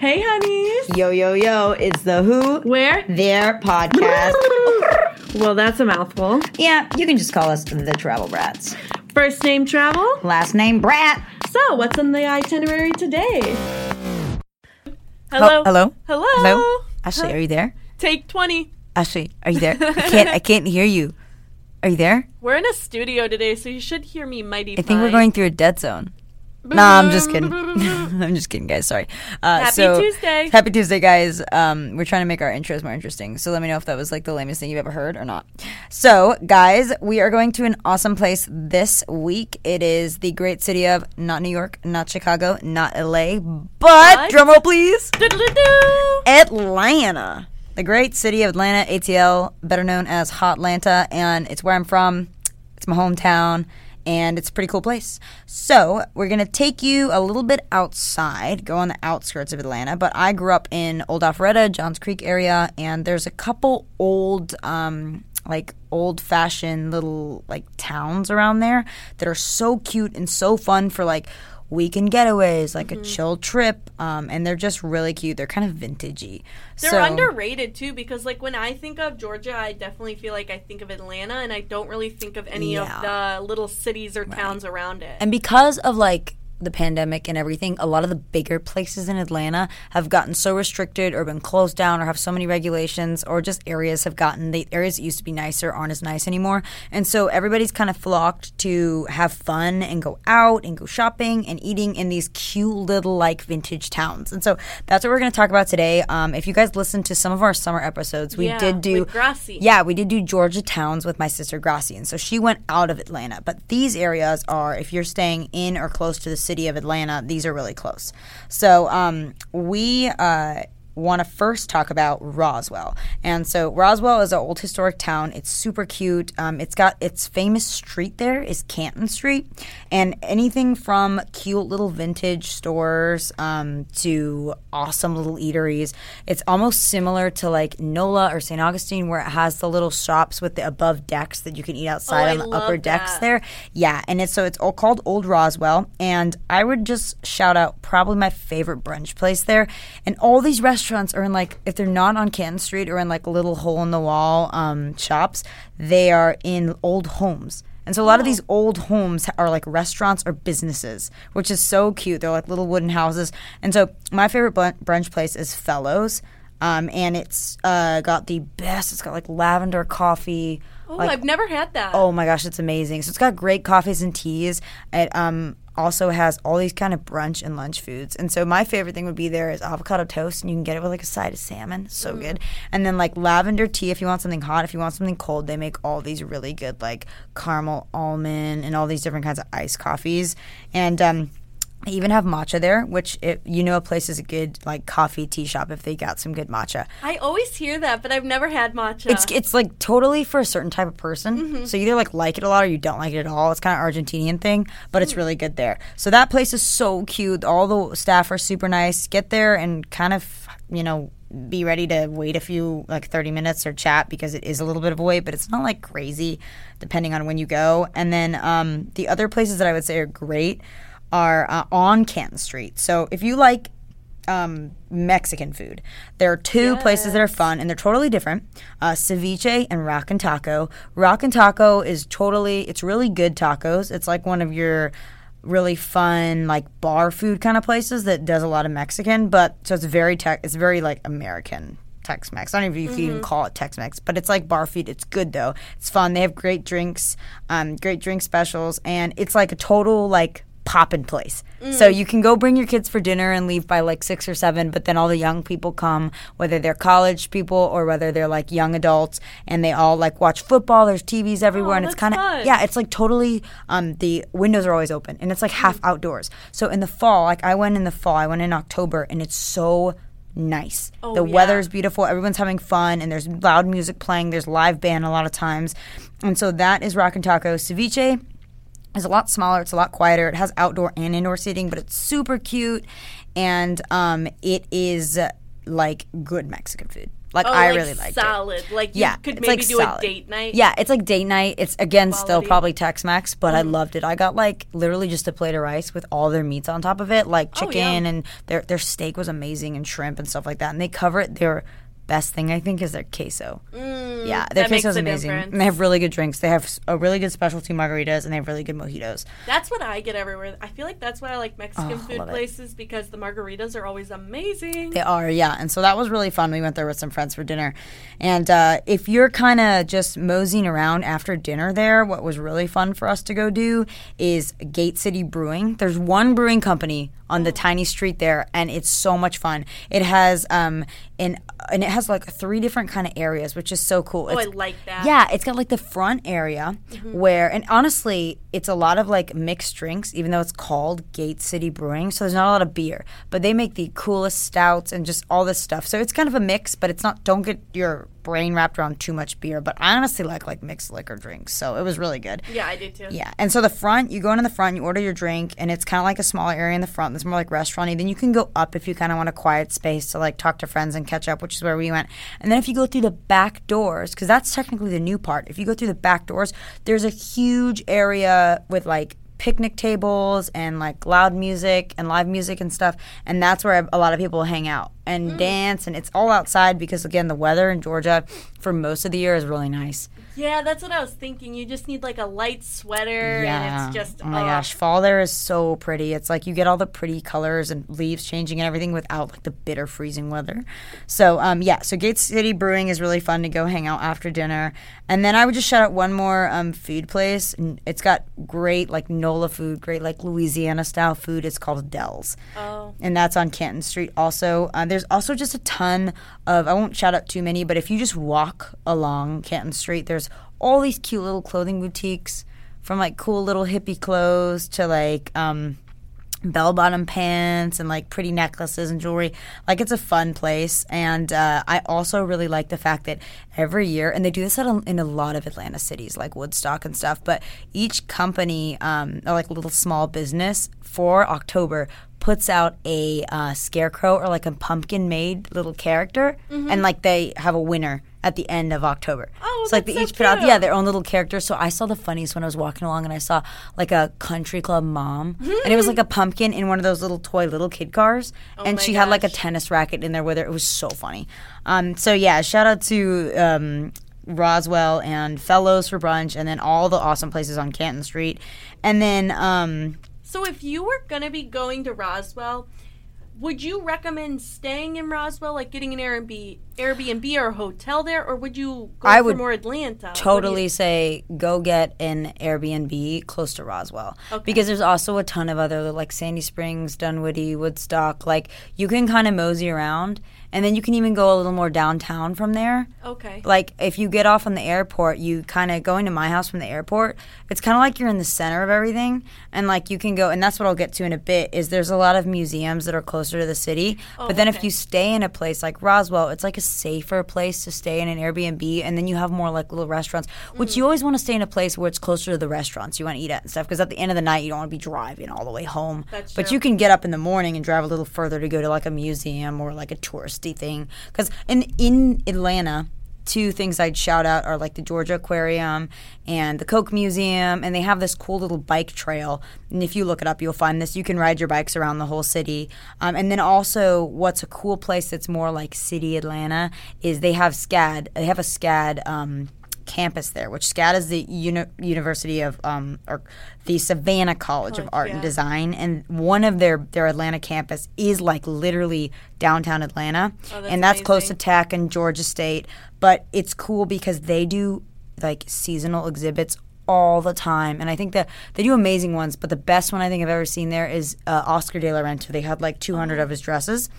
Hey, honeys. Yo, yo, yo, it's the Who Where? Their podcast. Well, that's a mouthful. yeah, you can just call us the Travel Brats. First name travel. Last name Brat. So, what's on the itinerary today? Hello. hello? Hello. Hello? Ashley, are you there? Take 20. Ashley, are you there? I can't I can't hear you. Are you there? We're in a studio today, so you should hear me mighty I think we're going through a dead zone. Nah, I'm just kidding. I'm just kidding, guys. Sorry. Uh, Happy so- Tuesday. Happy Tuesday, guys. Um, we're trying to make our intros more interesting. So let me know if that was like the lamest thing you've ever heard or not. So, guys, we are going to an awesome place this week. It is the great city of not New York, not Chicago, not LA, but, drumroll please. Atlanta. The great city of Atlanta, ATL, better known as Hotlanta, and it's where I'm from. It's my hometown, and it's a pretty cool place. So, we're going to take you a little bit outside, go on the outskirts of Atlanta, but I grew up in Old Alpharetta, Johns Creek area, and there's a couple old, um, like old fashioned little like towns around there that are so cute and so fun for like weekend getaways, like a chill trip, um, and they're just really cute. They're kind of vintagey. They're so, underrated too because, like, when I think of Georgia, I definitely feel like I think of Atlanta, and I don't really think of any Yeah. of the little cities or towns around it. And because of like the pandemic and everything, a lot of the bigger places in Atlanta have gotten so restricted or been closed down or have so many regulations or just areas have gotten the areas that used to be nicer aren't as nice anymore. And so everybody's kind of flocked to have fun and go out and go shopping and eating in these cute little like vintage towns. And so that's what we're going to talk about today. Um, if you guys listened to some of our summer episodes, we Yeah, did do Gracie. yeah, we did do Georgia towns with my sister Gracie, and so she went out of Atlanta. But these areas are, if you're staying in or close to the city of Atlanta, these are really close. So um, we uh, want to first talk about Roswell, and so Roswell is an old historic town. It's super cute. Um, it's got its famous street there is Canton Street, and anything from cute little vintage stores um, to awesome little eateries. It's almost similar to like NOLA or St. Augustine, where it has the little shops with the above decks that you can eat outside Oh, I on the love upper decks there. Yeah, and it's so it's all called Old Roswell, and I would just shout out probably my favorite brunch place there. And all these restaurants are in like if they're not on Canton Street or in like little hole in the wall um, shops, they are in old homes. And so a lot of these old homes are like restaurants or businesses, which is so cute. They're like little wooden houses. And so my favorite brunch place is Fellows. Um, and it's uh, got the best. It's got like lavender coffee. Oh, like I've never had that. Oh my gosh, it's amazing. So it's got great coffees and teas. It um also has all these kind of brunch and lunch foods. And so my favorite thing would be there is avocado toast and you can get it with like a side of salmon. So Mm. good. And then like lavender tea if you want something hot, if you want something cold, they make all these really good like caramel almond and all these different kinds of iced coffees. And um they even have matcha there, which it, you know a place is a good like coffee tea shop if they got some good matcha. I always hear that, but I've never had matcha. It's it's like totally for a certain type of person. So you either like like it a lot or you don't like it at all. It's kind of Argentinian thing, but it's really good there. So that place is so cute. All the staff are super nice. Get there and kind of you know be ready to wait a few like 30 minutes or chat because it is a little bit of a wait, but it's not like crazy depending on when you go. And then um, the other places that I would say are great are uh, on Canton Street. So if you like um, Mexican food. There are two places that are fun and they're totally different. Uh, ceviche and Rock and Taco. Rock and Taco is totally, it's really good tacos. It's like one of your really fun like bar food kind of places that does a lot of Mexican, but so it's very tech, it's very like American. Tex-Mex. I don't even know if you can even call it Tex-Mex, but it's like bar food. It's good though. It's fun. They have great drinks, um, great drink specials, and it's like a total like poppin' place. So you can go bring your kids for dinner and leave by like six or seven, but then all the young people come, whether they're college people or whether they're like young adults, and they all like watch football. There's TVs everywhere, Oh, and it's kind of yeah, it's like totally. Um, the windows are always open, and it's like half outdoors. So in the fall, like I went in the fall, I went in October, and it's so nice. Oh, the yeah. is beautiful. Everyone's having fun, and there's loud music playing. There's live band a lot of times, and so that is Rock and Taco Ceviche is a lot smaller. It's a lot quieter. It has outdoor and indoor seating, but it's super cute, and um, it is uh, like good Mexican food. Like Oh, I like really liked it. solid. Like you Yeah, could maybe like, do solid. a date night. Yeah, it's like date night. It's again still probably Tex Mex, but Mm. I loved it. I got like literally just a plate of rice with all their meats on top of it, like Oh, chicken yeah. and their their steak was amazing and shrimp and stuff like that. And they cover it. Their best thing I think is their queso. Mm, yeah, their queso is amazing. difference. And they have really good drinks. They have a really good specialty margaritas and they have really good mojitos. That's what I get everywhere. I feel like that's why I like Mexican Oh, food love it. places because the margaritas are always amazing. They are, yeah. And so that was really fun. We went there with some friends for dinner. And uh, if you're kind of just moseying around after dinner there, what was really fun for us to go do is Gate City Brewing. There's one brewing company on the tiny street there, and it's so much fun. It has um, an and it has like three different kind of areas, which is so cool. oh, I like that. yeah, it's got like the front area Mm-hmm. where, and honestly, it's a lot of like mixed drinks, even though it's called Gate City Brewing. So there's not a lot of beer, but they make the coolest stouts and just all this stuff. So it's kind of a mix, but it's not, don't get your brain wrapped around too much beer. But I honestly like like mixed liquor drinks. So it was really good. Yeah, I do too. Yeah, and so the front, you go into the front, you order your drink, and it's kind of like a smaller area in the front. More like restauranty. Then you can go up if you kind of want a quiet space to like talk to friends and catch up, which is where we went. And then if you go through the back doors, because that's technically the new part. If you go through the back doors, there's a huge area with like picnic tables and like loud music and live music and stuff and that's where a lot of people hang out and mm. dance and it's all outside because again the weather in Georgia for most of the year is really nice. Yeah, that's what I was thinking. You just need like a light sweater and it's just oh my uh, gosh, fall there is so pretty. It's like you get all the pretty colors and leaves changing and everything without like the bitter freezing weather. So um yeah, so Gate City Brewing is really fun to go hang out after dinner. And then I would just shout out one more um food place. It's got great like NOLA food, great like Louisiana style food. It's called Dell's Oh, and that's on Canton Street. Also, uh, there's also just a ton of I won't shout out too many, but if you just walk along Canton Street, there's all these cute little clothing boutiques, from like cool little hippie clothes to like um, bell bottom pants and like pretty necklaces and jewelry. Like it's a fun place, and uh, I also really like the fact that every year, and they do this a, in a lot of Atlanta cities, like Woodstock and stuff. But each company, um, or like little small business, for October puts out a uh, scarecrow or like a pumpkin made little character, and like they have a winner at the end of October. Oh, so like they so each put out yeah their own little character. So I saw the funniest when I was walking along and I saw like a country club mom, and it was like a pumpkin in one of those little toy little kid cars, and my she had like a tennis racket in there with her. It was so funny. Um, so yeah, shout out to. Um, Roswell and Fellows for brunch, and then all the awesome places on Canton Street, and then um, so if you were gonna be going to Roswell, would you recommend staying in Roswell, like getting an Airbnb, Airbnb or a hotel there, or would you go I for would more Atlanta? Totally say go get an Airbnb close to Roswell Okay. because there's also a ton of other like Sandy Springs, Dunwoody, Woodstock. Like you can kind of mosey around, and then you can even go a little more downtown from there. Okay. Like if you get off on the airport, you kind of going to my house from the airport. It's kind of like you're in the center of everything, and like you can go. And that's what I'll get to in a bit. Is there's a lot of museums that are closer to the city, oh, but then if Oh, you stay in a place like Roswell, it's like a safer place to stay in an Airbnb, and then you have more like little restaurants. Which Mm. you always want to stay in a place where it's closer to the restaurants you want to eat at and stuff. Because at the end of the night, you don't want to be driving all the way home. That's but true. you can get up in the morning and drive a little further to go to like a museum or like a touristy thing. Because in in Atlanta, two things I'd shout out are like the Georgia Aquarium and the Coke Museum, and they have this cool little bike trail. And if you look it up, you'll find this. You can ride your bikes around the whole city. Um, and then also, what's a cool place that's more like city Atlanta is they have SCAD. They have a SCAD. Um, campus there, which SCAD is the uni- University of um, or the Savannah College of Art yeah. and Design, and one of their their Atlanta campus is like literally downtown Atlanta, Oh, that's and that's close to. Tech and Georgia State. But it's cool because they do like seasonal exhibits all the time, and I think that they do amazing ones. But the best one I think I've ever seen there is uh, Oscar De La Renta. They had like 200 of his dresses.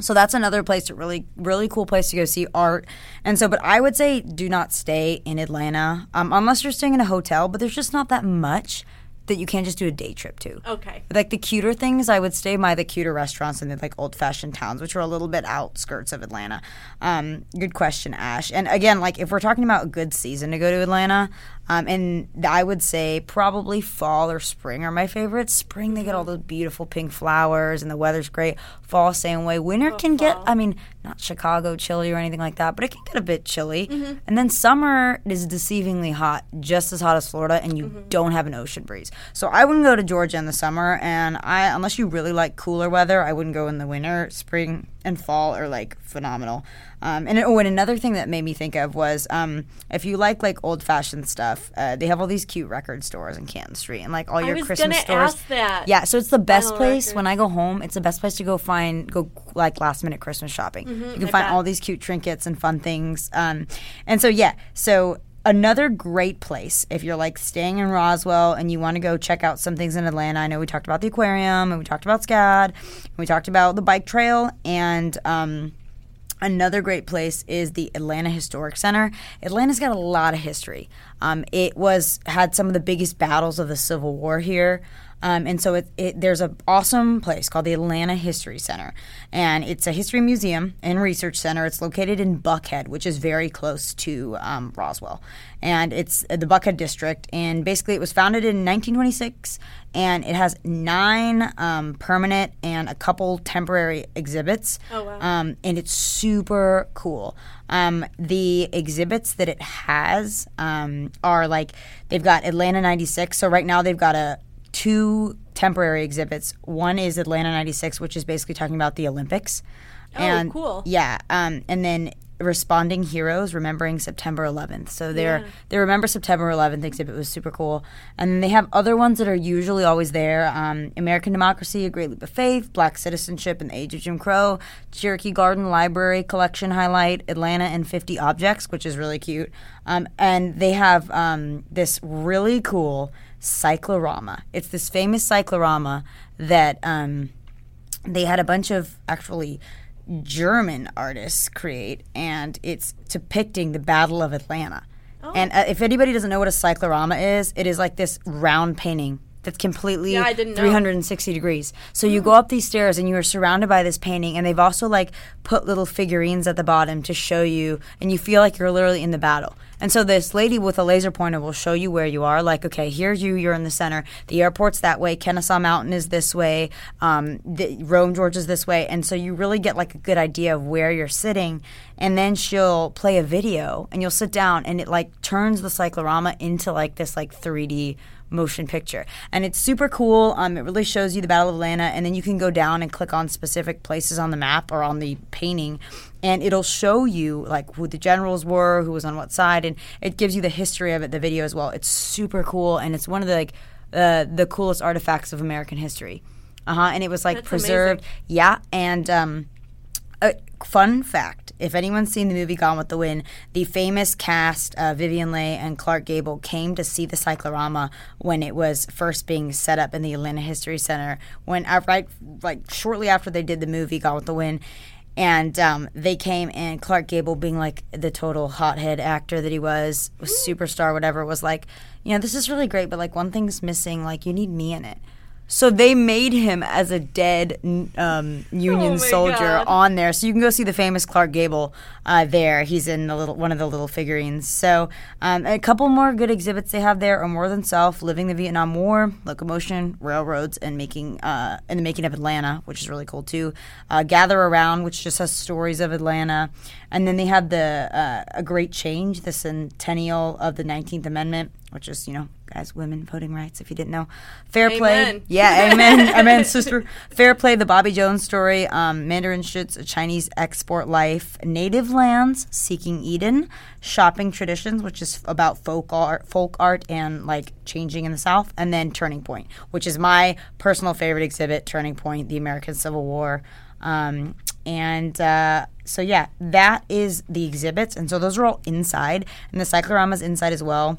So that's another place, a really, really cool place to go see art. And so, but I would say do not stay in Atlanta um, unless you're staying in a hotel. But there's just not that much that you can't just do a day trip to. Okay. Like the cuter things, I would stay by the cuter restaurants in the like old fashioned towns, which are a little bit outskirts of Atlanta. Um, good question, Ash. And again, like if we're talking about a good season to go to Atlanta, um, and I would say probably fall or spring are my favorites. Spring, they get all those beautiful pink flowers and the weather's great. Fall, same way. Winter can get, I mean, not Chicago chilly or anything like that, but it can get a bit chilly. And then summer is deceivingly hot, just as hot as Florida, and you don't have an ocean breeze. So I wouldn't go to Georgia in the summer, and I unless you really like cooler weather, I wouldn't go in the winter. Spring and fall are like phenomenal. Um, and oh, and another thing that made me think of was um, if you like like old fashioned stuff, uh, they have all these cute record stores in Canton Street and like all your was Christmas stores. ask that. Yeah, so it's the best place records. when I go home. It's the best place to go find go like last minute Christmas shopping. you can Mm-hmm, I find bet. all these cute trinkets and fun things. Um, and so yeah, so another great place if you're like staying in Roswell and you want to go check out some things in Atlanta. I know we talked about the aquarium and we talked about SCAD, and we talked about the bike trail and. Um, Another great place is the Atlanta Historic Center. Atlanta's got a lot of history. Um, it was had some of the biggest battles of the Civil War here. Um, and so it, it, there's an awesome place called the Atlanta History Center, and it's a history museum and research center. It's located in Buckhead, which is very close to um, Roswell, and it's the Buckhead district. And basically, it was founded in 1926, and it has nine um, permanent and a couple temporary exhibits. Oh, wow. Um, and it's super cool. Um, the exhibits that it has um, are like they've got Atlanta '96. So right now they've got a two temporary exhibits. One is Atlanta '96, which is basically talking about the Olympics. Oh, cool. Yeah, um, and then responding heroes remembering September 11th. So their Yeah. they remember September 11th exhibit was super cool, and they have other ones that are usually always there. Um, American Democracy, A Great Leap of Faith, Black Citizenship in the Age of Jim Crow, Cherokee Garden Library Collection Highlight, Atlanta and 50 Objects, which is really cute, um, and they have um, this really cool cyclorama. It's this famous cyclorama that. Um, they had a bunch of actually German artists create, and it's depicting the Battle of Atlanta. Oh. And uh, if anybody doesn't know what a cyclorama is, it is like this round painting that's completely Yeah, I didn't know. 360 degrees. So you go up these stairs and you are surrounded by this painting, and they've also like put little figurines at the bottom to show you, and you feel like you're literally in the battle. And so this lady with a laser pointer will show you where you are. Like, okay, here's you. You're in the center. The airport's that way. Kennesaw Mountain is this way. Um, the, Rome, Georgia's this way. And so you really get like a good idea of where you're sitting. And then she'll play a video, and you'll sit down, and it like turns the cyclorama into like this like 3D motion picture. And it's super cool. Um, it really shows you the Battle of Atlanta, and then you can go down and click on specific places on the map or on the painting, and it'll show you like who the generals were, who was on what side, and it gives you the history of it, the video as well. It's super cool, and it's one of the like uh, the coolest artifacts of American history. Uh huh. And it was like That's preserved. Yeah, and um, a fun fact if anyone's seen the movie Gone with the Wind, the famous cast, uh, Vivien Leigh and Clark Gable, came to see the cyclorama when it was first being set up in the Atlanta History Center. When uh, right, like shortly after they did the movie Gone with the Wind, and um, they came and Clark Gable, being like the total hothead actor that he was, was superstar, whatever, was like, you know, this is really great, but like one thing's missing. Like you need me in it. So they made him as a dead um, Union Oh soldier God. on there. So you can go see the famous Clark Gable uh, there. He's in the little one of the little figurines. So um, a couple more good exhibits they have there are More Than Self, Living the Vietnam War, Locomotion, Railroads, and making uh, and the making of Atlanta, which is really cool too. Uh, Gather Around, which just has stories of Atlanta, and then they have the uh, A Great Change, the centennial of the Nineteenth Amendment, which is you know guys, women voting rights. If you didn't know, fair play. Yeah, amen, amen, sister. Fair play, the Bobby Jones story, um, Mandarin a Chinese export life, native lands, seeking Eden, shopping traditions, which is about folk art, folk art, and like changing in the South, and then Turning Point, which is my personal favorite exhibit, Turning Point, the American Civil War. Um, and uh, so yeah, that is the exhibits, and so those are all inside, and the cyclorama's inside as well.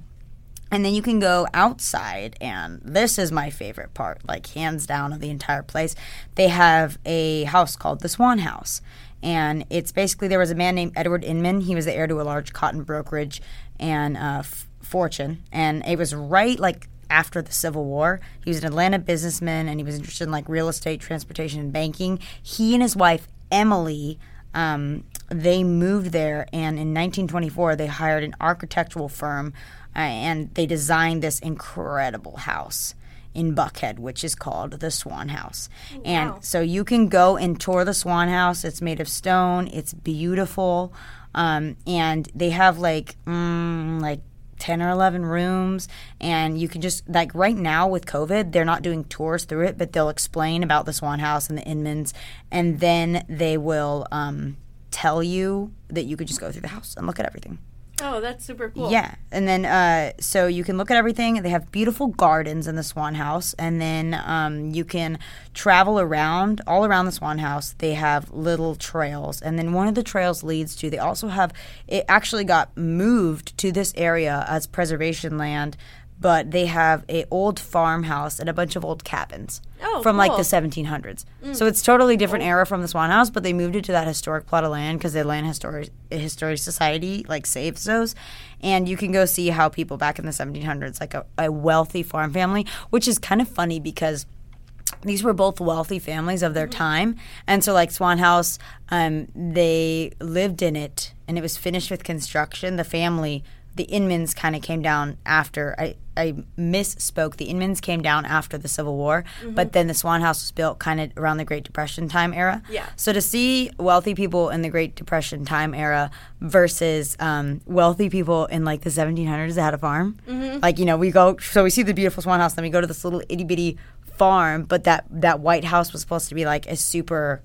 And then you can go outside, and this is my favorite part, like hands down of the entire place. They have a house called the Swan House. And it's basically there was a man named Edward Inman. He was the heir to a large cotton brokerage and uh, fortune. And it was right like after the Civil War. He was an Atlanta businessman and he was interested in like real estate, transportation, and banking. He and his wife Emily. Um, they moved there, and in 1924, they hired an architectural firm and they designed this incredible house in Buckhead, which is called the Swan House. And so you can go and tour the Swan House. It's made of stone. It's beautiful, um, and they have like mm, like. 10 or 11 rooms and you can just like right now with covid they're not doing tours through it but they'll explain about the swan house and the inmans and then they will um, tell you that you could just go through the house and look at everything Oh, that's super cool. yeah, and then uh, so you can look at everything. They have beautiful gardens in the Swan House, and then um, you can travel around all around the Swan House. They have little trails, and then one of the trails leads to. They also have it actually got moved to this area as preservation land, but they have a old farmhouse and a bunch of old cabins Oh, from like the cool. 1700s. So it's totally different era from the Swan House, but they moved it to that historic plot of land because the Land Historic Historic Society like saves those, and you can go see how people back in the 1700s, like a, a wealthy farm family, which is kind of funny because these were both wealthy families of their time. And so like swan house um, they lived in it and it was finished with construction. The family the inmans kind of came down after i i misspoke the inmans came down after the civil war but then the swan house was built kind of around the great depression time era. Yeah. so to see wealthy people in the great depression time era versus um, wealthy people in like the 1700s that had a farm like you know we go so we see the beautiful swan house then we go to this little itty-bitty farm, but that that White House was supposed to be like a super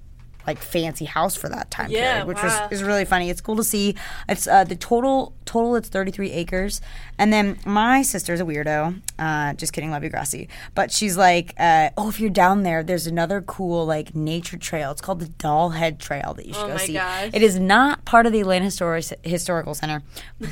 like fancy house for that time Yeah, period, which wow. was is really funny. It's cool to see. It's uh, the total total. It's thirty three acres, and then my sister's a weirdo. Uh, just kidding, love you, Gracie. But she's like, uh, oh, if you're down there, there's another cool like nature trail. It's called the Doll Head Trail that you should Oh go my see. gosh. It is not part of the Atlanta Histori- Historical Center,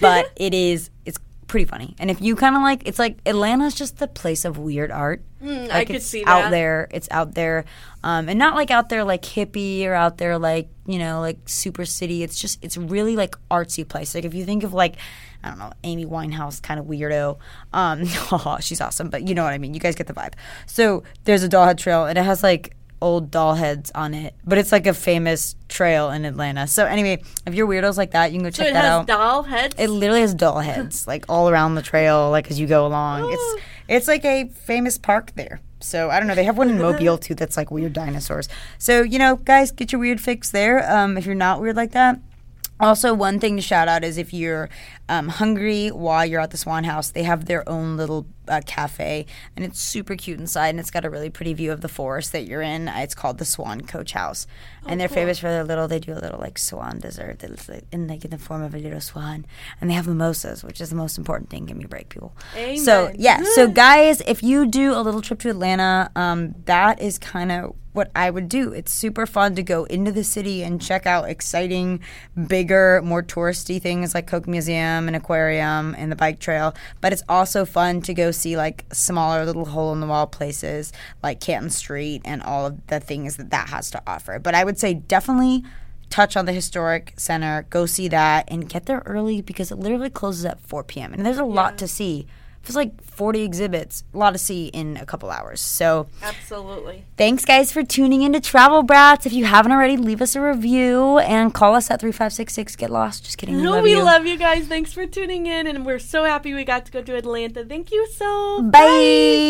but it is. It's pretty funny. And if you kind of like, it's like Atlanta's just the place of weird art. Mm, I could see out there. It's out there, um, and not like out there like hippie or out there like you know like super city. It's just it's really like artsy place. Like if you think of like I don't know Amy Winehouse kind of weirdo. Um, she's awesome, but you know what I mean. You guys get the vibe. So there's a dollhead trail, and it has like old doll heads on it, but it's like a famous trail in Atlanta. So anyway, if you're weirdos like that, you can go So check it that has out. doll heads. It literally has doll heads like all around the trail, like as you go along. Oh. It's it's like a famous park there. So I don't know. They have one in Mobile too that's like weird dinosaurs. So you know, guys, get your weird fix there. Um, if you're not weird like that. Also, one thing to shout out is if you're um, hungry while you're at the Swan House, they have their own little uh, cafe, and it's super cute inside, and it's got a really pretty view of the forest that you're in. It's called the Swan Coach House, and they're famous for their little. They do a little like swan dessert that's like, in like in the form of a little swan, and they have mimosas, which is the most important thing. Give me a break, people. So yeah, so guys, if you do a little trip to Atlanta, um, that is kind of what I would do. It's super fun to go into the city and check out exciting, bigger, more touristy things like Coke Museum and Aquarium and the bike trail. But it's also fun to go see like smaller little hole in the wall places like Canton Street and all of the things that that has to offer. But I would say definitely touch on the historic center, go see that, and get there early because it literally closes at 4 p.m. And there's a lot to see. There's like 40 exhibits, a lot to see in a couple hours. So Absolutely. thanks, guys, for tuning in to Travel Brats. If you haven't already, leave us a review and call us at 3566 Get Lost. Just kidding. We No, love we you. love you guys. Thanks for tuning in, and we're so happy we got to go to Atlanta. Thank you so. Bye.